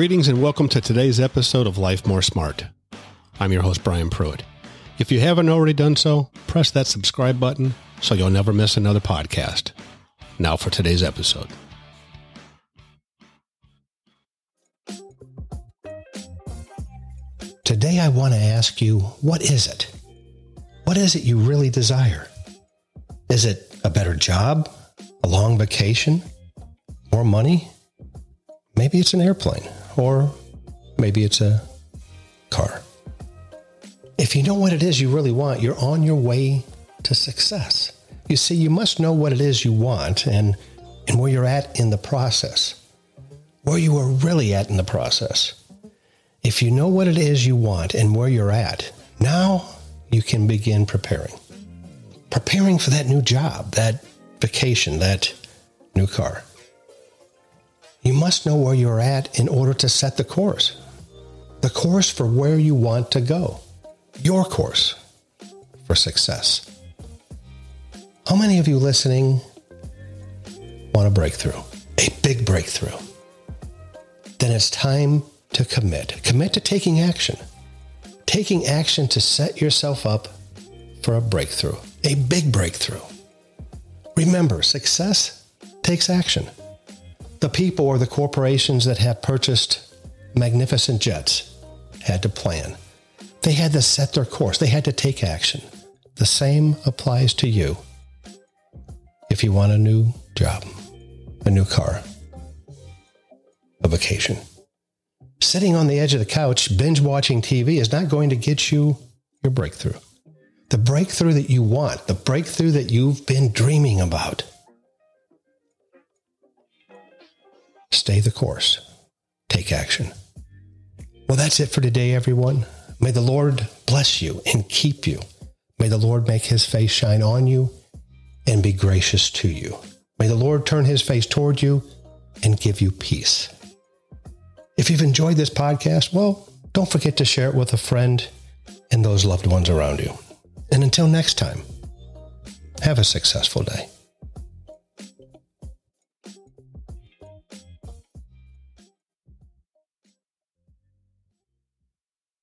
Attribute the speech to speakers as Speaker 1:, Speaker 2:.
Speaker 1: Greetings and welcome to today's episode of Life More Smart. I'm your host, Brian Pruitt. If you haven't already done so, press that subscribe button so you'll never miss another podcast. Now for today's episode.
Speaker 2: Today, I want to ask you what is it? What is it you really desire? Is it a better job? A long vacation? More money? Maybe it's an airplane, or maybe it's a car. If you know what it is you really want, you're on your way to success. You see, you must know what it is you want and, and where you're at in the process, where you are really at in the process. If you know what it is you want and where you're at, now you can begin preparing. Preparing for that new job, that vacation, that new car. You must know where you're at in order to set the course. The course for where you want to go. Your course for success. How many of you listening want a breakthrough? A big breakthrough. Then it's time to commit. Commit to taking action. Taking action to set yourself up for a breakthrough, a big breakthrough. Remember, success takes action. The people or the corporations that have purchased magnificent jets had to plan. They had to set their course, they had to take action. The same applies to you if you want a new job, a new car, a vacation. Sitting on the edge of the couch, binge watching TV is not going to get you your breakthrough. The breakthrough that you want, the breakthrough that you've been dreaming about. Stay the course. Take action. Well, that's it for today, everyone. May the Lord bless you and keep you. May the Lord make his face shine on you and be gracious to you. May the Lord turn his face toward you and give you peace. If you've enjoyed this podcast, well, don't forget to share it with a friend and those loved ones around you. And until next time, have a successful day.